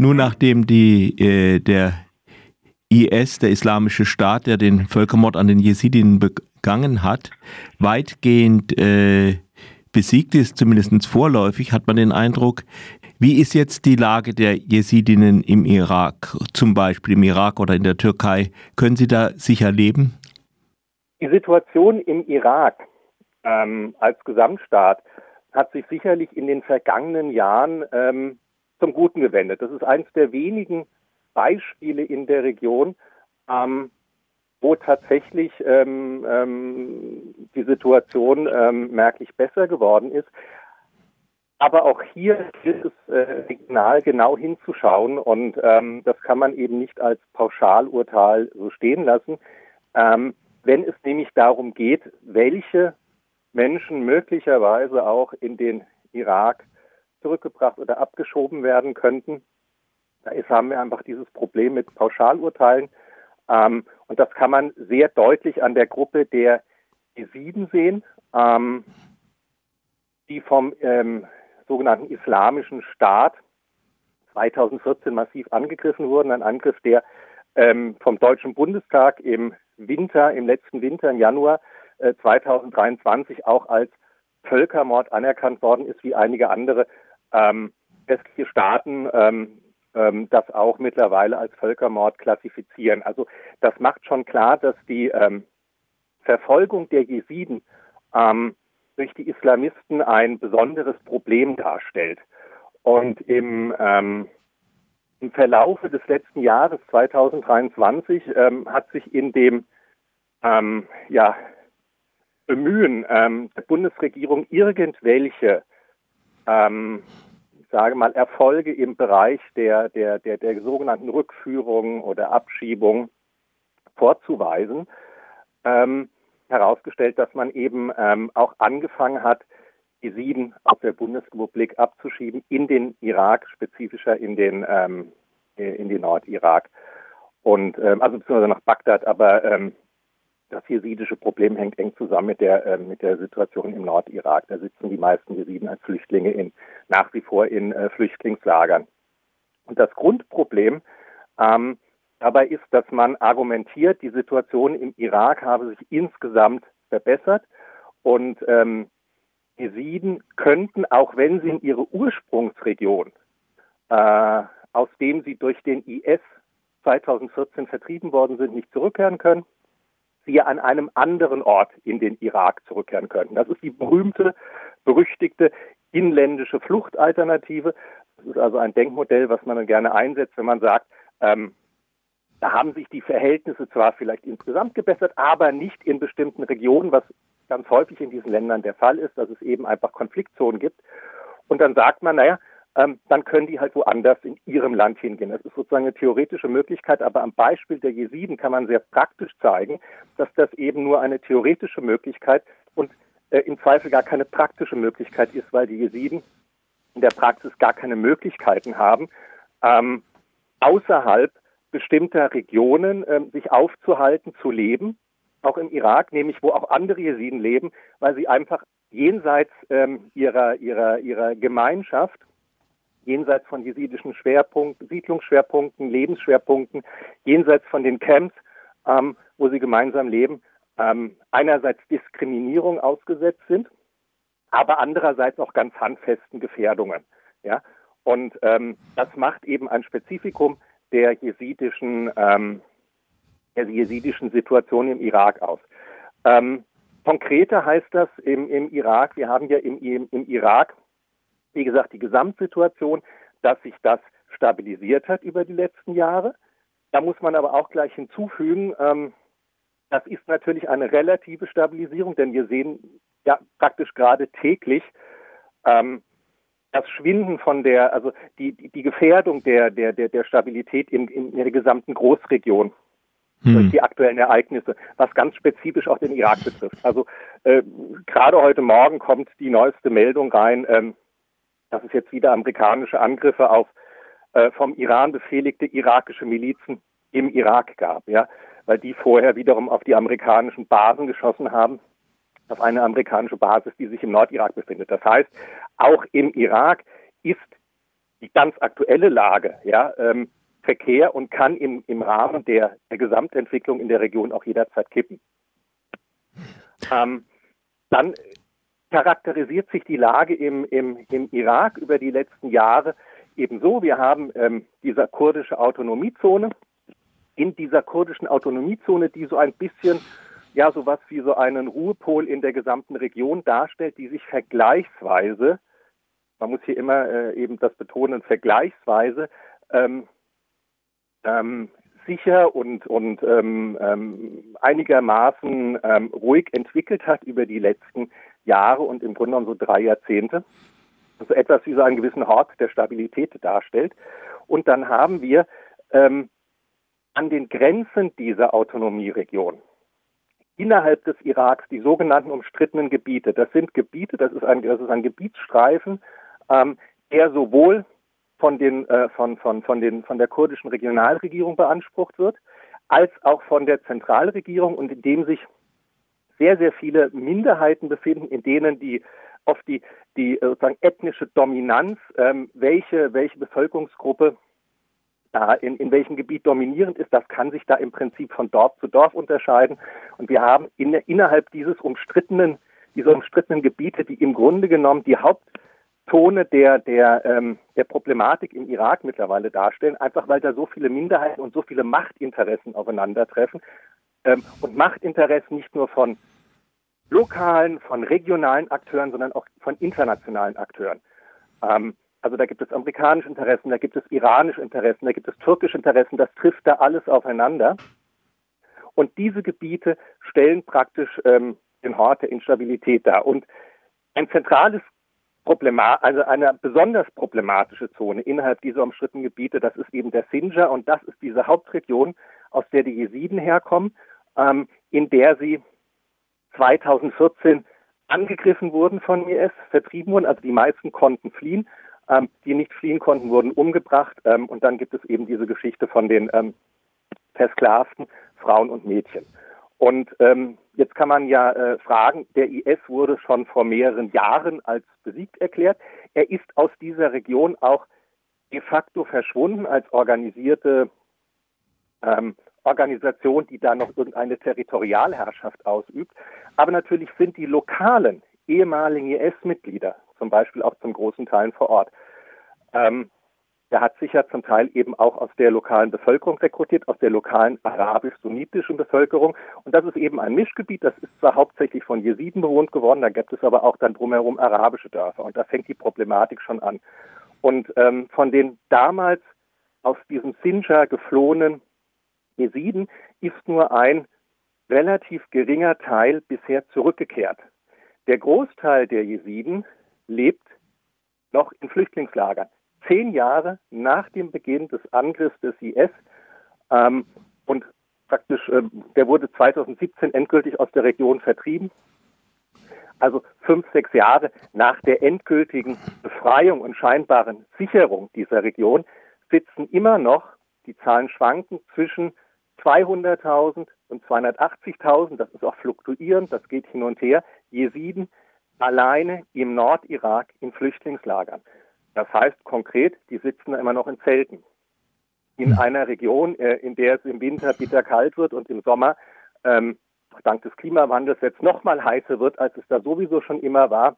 Nun, nachdem die, äh, der IS, der Islamische Staat, der den Völkermord an den Jesidinnen begangen hat, weitgehend äh, besiegt ist, zumindest vorläufig, hat man den Eindruck, wie ist jetzt die Lage der Jesidinnen im Irak, zum Beispiel im Irak oder in der Türkei? Können Sie da sicher leben? Die Situation im Irak ähm, als Gesamtstaat hat sich sicherlich in den vergangenen Jahren ähm, zum Guten gewendet. Das ist eines der wenigen Beispiele in der Region, ähm, wo tatsächlich ähm, ähm, die Situation ähm, merklich besser geworden ist. Aber auch hier gilt es, äh, regional genau hinzuschauen und ähm, das kann man eben nicht als Pauschalurteil so stehen lassen. Ähm, wenn es nämlich darum geht, welche Menschen möglicherweise auch in den Irak zurückgebracht oder abgeschoben werden könnten. Da ist, haben wir einfach dieses Problem mit Pauschalurteilen. Ähm, und das kann man sehr deutlich an der Gruppe der Jesiden sehen, ähm, die vom ähm, sogenannten Islamischen Staat 2014 massiv angegriffen wurden. Ein Angriff, der ähm, vom Deutschen Bundestag im Winter, im letzten Winter, im Januar äh, 2023 auch als Völkermord anerkannt worden ist, wie einige andere ähm, westliche Staaten ähm, ähm, das auch mittlerweile als Völkermord klassifizieren. Also das macht schon klar, dass die ähm, Verfolgung der Jesiden ähm, durch die Islamisten ein besonderes Problem darstellt. Und im, ähm, im Verlaufe des letzten Jahres 2023 ähm, hat sich in dem ähm, ja, Bemühen ähm, der Bundesregierung irgendwelche ähm, sage mal, Erfolge im Bereich der, der, der, der sogenannten Rückführung oder Abschiebung vorzuweisen, ähm, herausgestellt, dass man eben ähm, auch angefangen hat, die sieben aus der Bundesrepublik abzuschieben in den Irak, spezifischer in den, ähm, in den Nordirak. Und ähm, also beziehungsweise nach Bagdad, aber ähm, das jesidische Problem hängt eng zusammen mit der, äh, mit der Situation im Nordirak. Da sitzen die meisten Jesiden als Flüchtlinge in, nach wie vor in äh, Flüchtlingslagern. Und das Grundproblem ähm, dabei ist, dass man argumentiert, die Situation im Irak habe sich insgesamt verbessert und ähm, Jesiden könnten, auch wenn sie in ihre Ursprungsregion, äh, aus dem sie durch den IS 2014 vertrieben worden sind, nicht zurückkehren können, sie an einem anderen Ort in den Irak zurückkehren könnten. Das ist die berühmte, berüchtigte inländische Fluchtalternative. Das ist also ein Denkmodell, was man dann gerne einsetzt, wenn man sagt, ähm, da haben sich die Verhältnisse zwar vielleicht insgesamt gebessert, aber nicht in bestimmten Regionen, was ganz häufig in diesen Ländern der Fall ist, dass es eben einfach Konfliktzonen gibt. Und dann sagt man, naja, ähm, dann können die halt woanders in ihrem Land hingehen. Das ist sozusagen eine theoretische Möglichkeit, aber am Beispiel der Jesiden kann man sehr praktisch zeigen, dass das eben nur eine theoretische Möglichkeit und äh, im Zweifel gar keine praktische Möglichkeit ist, weil die Jesiden in der Praxis gar keine Möglichkeiten haben, ähm, außerhalb bestimmter Regionen ähm, sich aufzuhalten, zu leben, auch im Irak, nämlich wo auch andere Jesiden leben, weil sie einfach jenseits ähm, ihrer, ihrer, ihrer Gemeinschaft jenseits von jesidischen Schwerpunkten, Siedlungsschwerpunkten, Lebensschwerpunkten, jenseits von den Camps, ähm, wo sie gemeinsam leben, ähm, einerseits Diskriminierung ausgesetzt sind, aber andererseits auch ganz handfesten Gefährdungen. Ja? Und ähm, das macht eben ein Spezifikum der jesidischen, ähm, der jesidischen Situation im Irak aus. Ähm, konkreter heißt das im, im Irak, wir haben ja im, im, im Irak wie gesagt, die Gesamtsituation, dass sich das stabilisiert hat über die letzten Jahre. Da muss man aber auch gleich hinzufügen, ähm, das ist natürlich eine relative Stabilisierung, denn wir sehen ja praktisch gerade täglich ähm, das Schwinden von der, also die, die Gefährdung der, der, der, der Stabilität in, in der gesamten Großregion hm. durch die aktuellen Ereignisse, was ganz spezifisch auch den Irak betrifft. Also äh, gerade heute Morgen kommt die neueste Meldung rein, ähm, dass es jetzt wieder amerikanische Angriffe auf äh, vom Iran befehligte irakische Milizen im Irak gab, ja, weil die vorher wiederum auf die amerikanischen Basen geschossen haben, auf eine amerikanische Basis, die sich im Nordirak befindet. Das heißt, auch im Irak ist die ganz aktuelle Lage, ja, ähm, Verkehr und kann im, im Rahmen der, der Gesamtentwicklung in der Region auch jederzeit kippen. Ähm, dann charakterisiert sich die Lage im, im, im Irak über die letzten Jahre ebenso. Wir haben ähm, diese kurdische Autonomiezone. In dieser kurdischen Autonomiezone, die so ein bisschen ja sowas wie so einen Ruhepol in der gesamten Region darstellt, die sich vergleichsweise, man muss hier immer äh, eben das betonen, vergleichsweise ähm, ähm, sicher und, und ähm, ähm, einigermaßen ähm, ruhig entwickelt hat über die letzten Jahre und im Grunde genommen so drei Jahrzehnte. Also etwas wie so einen gewissen Hort der Stabilität darstellt. Und dann haben wir ähm, an den Grenzen dieser Autonomieregion innerhalb des Iraks die sogenannten umstrittenen Gebiete. Das sind Gebiete, das ist ein, das ist ein Gebietsstreifen, ähm, der sowohl von, den, äh, von, von, von, den, von der kurdischen Regionalregierung beansprucht wird, als auch von der Zentralregierung und in dem sich sehr, sehr viele Minderheiten befinden, in denen die oft die, die äh, sozusagen ethnische Dominanz, ähm, welche, welche Bevölkerungsgruppe da in, in welchem Gebiet dominierend ist, das kann sich da im Prinzip von Dorf zu Dorf unterscheiden. Und wir haben in, innerhalb dieses umstrittenen, dieser umstrittenen Gebiete, die im Grunde genommen die Hauptzone der, der, ähm, der Problematik im Irak mittlerweile darstellen, einfach weil da so viele Minderheiten und so viele Machtinteressen aufeinandertreffen. Ähm, und Machtinteressen nicht nur von lokalen, von regionalen Akteuren, sondern auch von internationalen Akteuren. Ähm, also da gibt es amerikanische Interessen, da gibt es iranische Interessen, da gibt es türkische Interessen, das trifft da alles aufeinander. Und diese Gebiete stellen praktisch ähm, den Hort der Instabilität dar. Und ein zentrales Problema also eine besonders problematische Zone innerhalb dieser umstrittenen Gebiete, das ist eben der Sinjar und das ist diese Hauptregion, aus der die Jesiden herkommen, ähm, in der sie 2014 angegriffen wurden von IS, vertrieben wurden, also die meisten konnten fliehen, ähm, die nicht fliehen konnten, wurden umgebracht ähm, und dann gibt es eben diese Geschichte von den ähm, versklavten Frauen und Mädchen. Und ähm, jetzt kann man ja äh, fragen, der IS wurde schon vor mehreren Jahren als besiegt erklärt. Er ist aus dieser Region auch de facto verschwunden als organisierte ähm, Organisation, die da noch irgendeine Territorialherrschaft ausübt. Aber natürlich sind die lokalen ehemaligen IS-Mitglieder, zum Beispiel auch zum großen Teil vor Ort, ähm, der hat sich ja zum Teil eben auch aus der lokalen Bevölkerung rekrutiert, aus der lokalen arabisch-sunnitischen Bevölkerung. Und das ist eben ein Mischgebiet. Das ist zwar hauptsächlich von Jesiden bewohnt geworden, da gibt es aber auch dann drumherum arabische Dörfer. Und da fängt die Problematik schon an. Und ähm, von den damals aus diesem Sinjar geflohenen Jesiden ist nur ein relativ geringer Teil bisher zurückgekehrt. Der Großteil der Jesiden lebt noch in Flüchtlingslagern. Zehn Jahre nach dem Beginn des Angriffs des IS ähm, und praktisch, äh, der wurde 2017 endgültig aus der Region vertrieben. Also fünf, sechs Jahre nach der endgültigen Befreiung und scheinbaren Sicherung dieser Region sitzen immer noch, die Zahlen schwanken, zwischen 200.000 und 280.000, das ist auch fluktuierend, das geht hin und her, Jesiden alleine im Nordirak in Flüchtlingslagern. Das heißt konkret, die sitzen immer noch in Zelten. In hm. einer Region, äh, in der es im Winter bitter kalt wird und im Sommer ähm, dank des Klimawandels jetzt noch mal heißer wird, als es da sowieso schon immer war.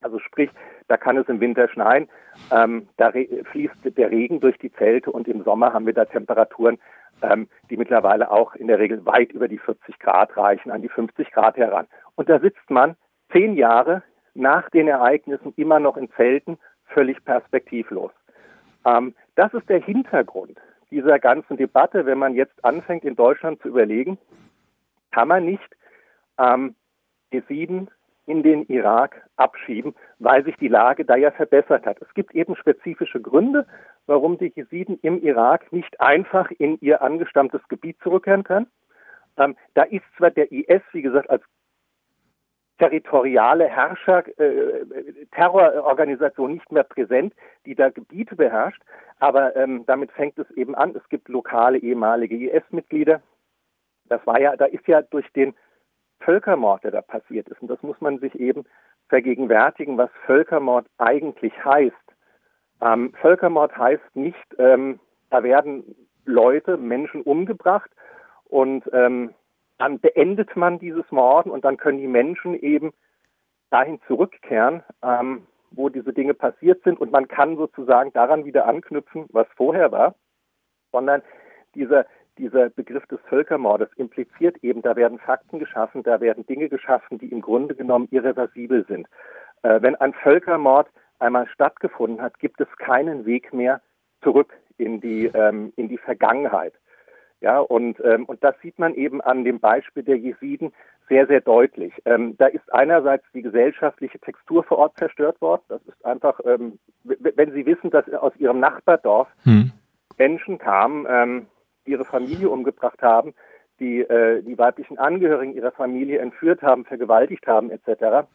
Also sprich, da kann es im Winter schneien, ähm, da fließt der Regen durch die Zelte und im Sommer haben wir da Temperaturen, ähm, die mittlerweile auch in der Regel weit über die 40 Grad reichen, an die 50 Grad heran. Und da sitzt man zehn Jahre nach den Ereignissen immer noch in Zelten, völlig perspektivlos. Ähm, das ist der Hintergrund dieser ganzen Debatte, wenn man jetzt anfängt, in Deutschland zu überlegen, kann man nicht ähm, Jesiden in den Irak abschieben, weil sich die Lage da ja verbessert hat. Es gibt eben spezifische Gründe, warum die Jesiden im Irak nicht einfach in ihr angestammtes Gebiet zurückkehren können. Ähm, da ist zwar der IS, wie gesagt, als territoriale Herrscher, äh, Terrororganisation nicht mehr präsent, die da Gebiete beherrscht. Aber ähm, damit fängt es eben an. Es gibt lokale ehemalige IS-Mitglieder. Das war ja, da ist ja durch den Völkermord, der da passiert ist, und das muss man sich eben vergegenwärtigen, was Völkermord eigentlich heißt. Ähm, Völkermord heißt nicht, ähm, da werden Leute, Menschen umgebracht und ähm, dann beendet man dieses Morden und dann können die Menschen eben dahin zurückkehren, ähm, wo diese Dinge passiert sind und man kann sozusagen daran wieder anknüpfen, was vorher war, sondern dieser, dieser Begriff des Völkermordes impliziert eben, da werden Fakten geschaffen, da werden Dinge geschaffen, die im Grunde genommen irreversibel sind. Äh, wenn ein Völkermord einmal stattgefunden hat, gibt es keinen Weg mehr zurück in die, ähm, in die Vergangenheit. Ja, und, ähm, und das sieht man eben an dem Beispiel der Jesiden sehr, sehr deutlich. Ähm, da ist einerseits die gesellschaftliche Textur vor Ort zerstört worden. Das ist einfach, ähm, wenn Sie wissen, dass aus Ihrem Nachbardorf hm. Menschen kamen, ähm, ihre Familie umgebracht haben, die äh, die weiblichen Angehörigen ihrer Familie entführt haben, vergewaltigt haben, etc.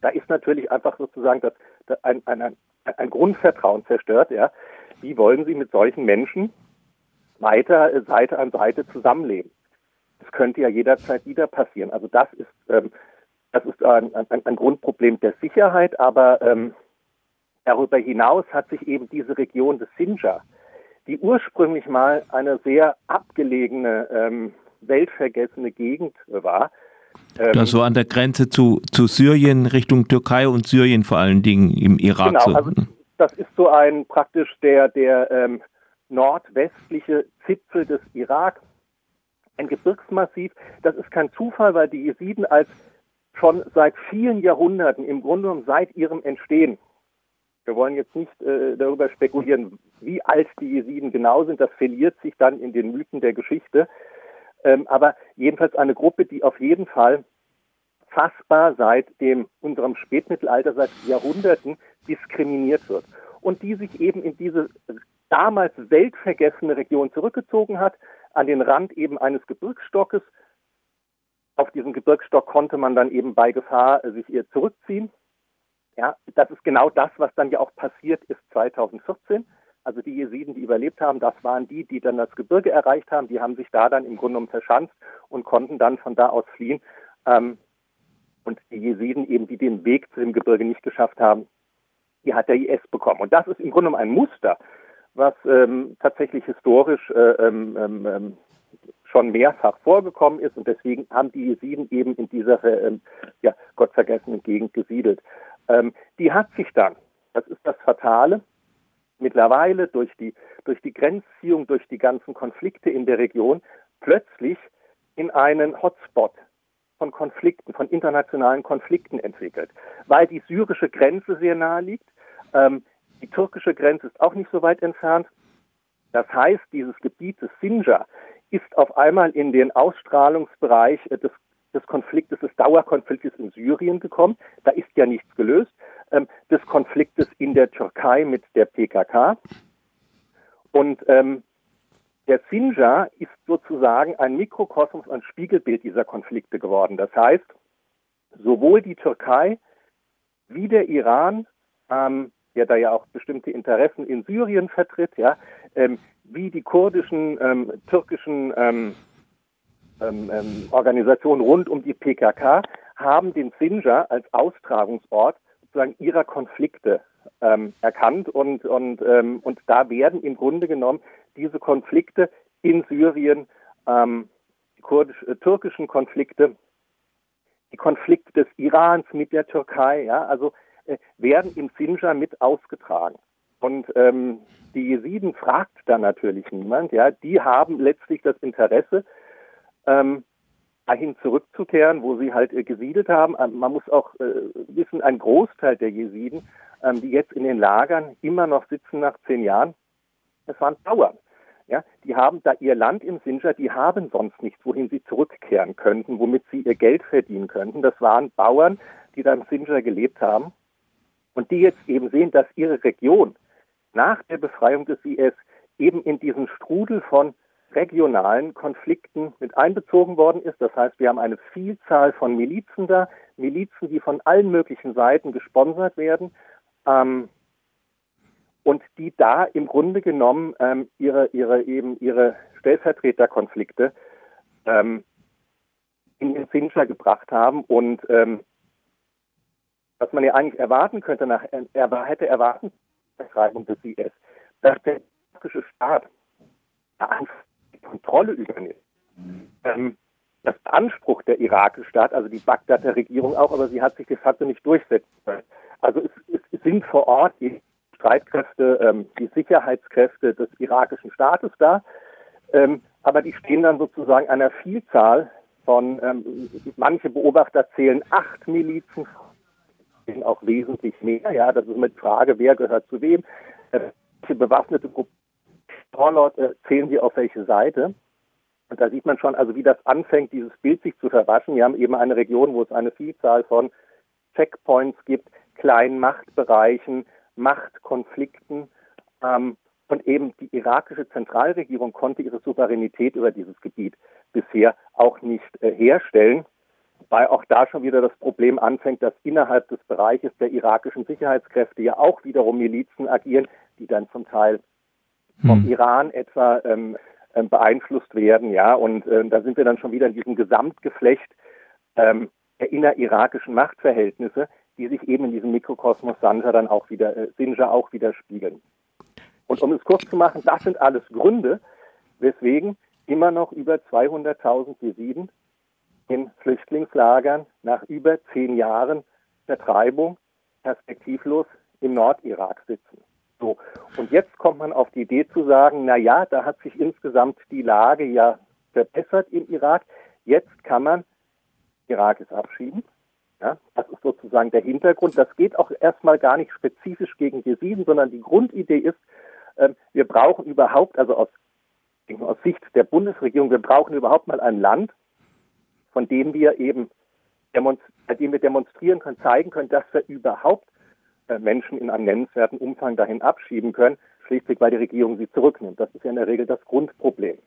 Da ist natürlich einfach sozusagen das, das ein, ein, ein, Grundvertrauen zerstört. Ja. Wie wollen Sie mit solchen Menschen weiter äh, Seite an Seite zusammenleben? Das könnte ja jederzeit wieder passieren. Also das ist, ähm, das ist ein, ein, ein Grundproblem der Sicherheit, aber ähm, darüber hinaus hat sich eben diese Region des Sinjar, die ursprünglich mal eine sehr abgelegene, ähm, weltvergessene Gegend war, ähm, so an der Grenze zu, zu Syrien, Richtung Türkei und Syrien vor allen Dingen im Irak. Genau, so. also das ist so ein praktisch der, der ähm, nordwestliche Zipfel des Irak, ein Gebirgsmassiv. Das ist kein Zufall, weil die Jesiden als schon seit vielen Jahrhunderten, im Grunde genommen seit ihrem Entstehen, wir wollen jetzt nicht äh, darüber spekulieren, wie alt die Jesiden genau sind, das verliert sich dann in den Mythen der Geschichte, ähm, aber jedenfalls eine Gruppe, die auf jeden Fall fassbar seit dem unserem Spätmittelalter, seit Jahrhunderten diskriminiert wird und die sich eben in diese damals weltvergessene Region zurückgezogen hat, an den Rand eben eines Gebirgsstockes. Auf diesem Gebirgsstock konnte man dann eben bei Gefahr äh, sich ihr zurückziehen. Ja, das ist genau das, was dann ja auch passiert ist 2014. Also die Jesiden, die überlebt haben, das waren die, die dann das Gebirge erreicht haben. Die haben sich da dann im Grunde genommen verschanzt und konnten dann von da aus fliehen. Ähm, und die Jesiden eben, die den Weg zu dem Gebirge nicht geschafft haben, die hat der IS bekommen. Und das ist im Grunde genommen ein Muster, was ähm, tatsächlich historisch äh, ähm, ähm, ähm, schon mehrfach vorgekommen ist. Und deswegen haben die Jesiden eben in dieser ähm, ja, gottvergessenen Gegend gesiedelt. Ähm, die hat sich dann, das ist das Fatale, mittlerweile durch die, durch die Grenzziehung, durch die ganzen Konflikte in der Region plötzlich in einen Hotspot von Konflikten, von internationalen Konflikten entwickelt, weil die syrische Grenze sehr nahe liegt. Ähm, die türkische Grenze ist auch nicht so weit entfernt. Das heißt, dieses Gebiet des Sinjar ist auf einmal in den Ausstrahlungsbereich des, des Konfliktes, des Dauerkonfliktes in Syrien gekommen. Da ist ja nichts gelöst. Ähm, des Konfliktes in der Türkei mit der PKK. Und ähm, der Sinjar ist sozusagen ein Mikrokosmos, ein Spiegelbild dieser Konflikte geworden. Das heißt, sowohl die Türkei wie der Iran, ähm, der da ja auch bestimmte Interessen in Syrien vertritt, ja, ähm, wie die kurdischen, ähm, türkischen ähm, ähm, ähm Organisationen rund um die PKK haben den Sinjar als Austragungsort sozusagen ihrer Konflikte ähm, erkannt und, und, ähm, und da werden im Grunde genommen diese Konflikte in Syrien, ähm, die kurdisch, äh, türkischen Konflikte, die Konflikte des Irans mit der Türkei, ja, also äh, werden im Sinjar mit ausgetragen. Und ähm, die Jesiden fragt da natürlich niemand, ja, die haben letztlich das Interesse, ähm, dahin zurückzukehren, wo sie halt äh, gesiedelt haben. Ähm, man muss auch äh, wissen, ein Großteil der Jesiden, ähm, die jetzt in den Lagern immer noch sitzen nach zehn Jahren, das waren Bauern. Ja, die haben da ihr Land im Sinjar, die haben sonst nichts, wohin sie zurückkehren könnten, womit sie ihr Geld verdienen könnten. Das waren Bauern, die da im Sinjar gelebt haben und die jetzt eben sehen, dass ihre Region nach der Befreiung des IS eben in diesen Strudel von regionalen Konflikten mit einbezogen worden ist. Das heißt, wir haben eine Vielzahl von Milizen da, Milizen, die von allen möglichen Seiten gesponsert werden ähm, und die da im Grunde genommen ähm, ihre, ihre, eben ihre Stellvertreterkonflikte ähm, in den Sinjar gebracht haben und ähm, was man ja eigentlich erwarten könnte, nach, er hätte erwarten, dass der irakische Staat Kontrolle übernimmt. Ähm, das beansprucht der irakische Staat, also die Bagdader Regierung auch, aber sie hat sich de facto nicht durchsetzen können. Also es, es sind vor Ort die Streitkräfte, ähm, die Sicherheitskräfte des irakischen Staates da, ähm, aber die stehen dann sozusagen einer Vielzahl von, ähm, manche Beobachter zählen acht Milizen, auch wesentlich mehr, ja, das ist mit Frage, wer gehört zu wem, äh, bewaffnete Gruppe Torlord äh, zählen sie auf welche Seite. Und da sieht man schon, also wie das anfängt, dieses Bild sich zu verwaschen. Wir haben eben eine Region, wo es eine Vielzahl von Checkpoints gibt, kleinen Machtbereichen, Machtkonflikten. Ähm, und eben die irakische Zentralregierung konnte ihre Souveränität über dieses Gebiet bisher auch nicht äh, herstellen. Weil auch da schon wieder das Problem anfängt, dass innerhalb des Bereiches der irakischen Sicherheitskräfte ja auch wiederum Milizen agieren, die dann zum Teil vom hm. Iran etwa ähm, ähm, beeinflusst werden, ja, und äh, da sind wir dann schon wieder in diesem Gesamtgeflecht ähm, der innerirakischen Machtverhältnisse, die sich eben in diesem Mikrokosmos Sanja dann auch wieder, äh, Sinja auch widerspiegeln. Und um es kurz zu machen, das sind alles Gründe, weswegen immer noch über 200.000 Jesiden in Flüchtlingslagern nach über zehn Jahren Vertreibung perspektivlos im Nordirak sitzen. So. Und jetzt kommt man auf die Idee zu sagen, na ja, da hat sich insgesamt die Lage ja verbessert im Irak. Jetzt kann man Irakis abschieben. Ja, das ist sozusagen der Hintergrund. Das geht auch erstmal gar nicht spezifisch gegen Jesiden, sondern die Grundidee ist, äh, wir brauchen überhaupt, also aus, aus Sicht der Bundesregierung, wir brauchen überhaupt mal ein Land, von dem wir eben bei dem wir demonstrieren können, zeigen können, dass wir überhaupt Menschen in einem nennenswerten Umfang dahin abschieben können, schließlich weil die Regierung sie zurücknimmt. Das ist ja in der Regel das Grundproblem.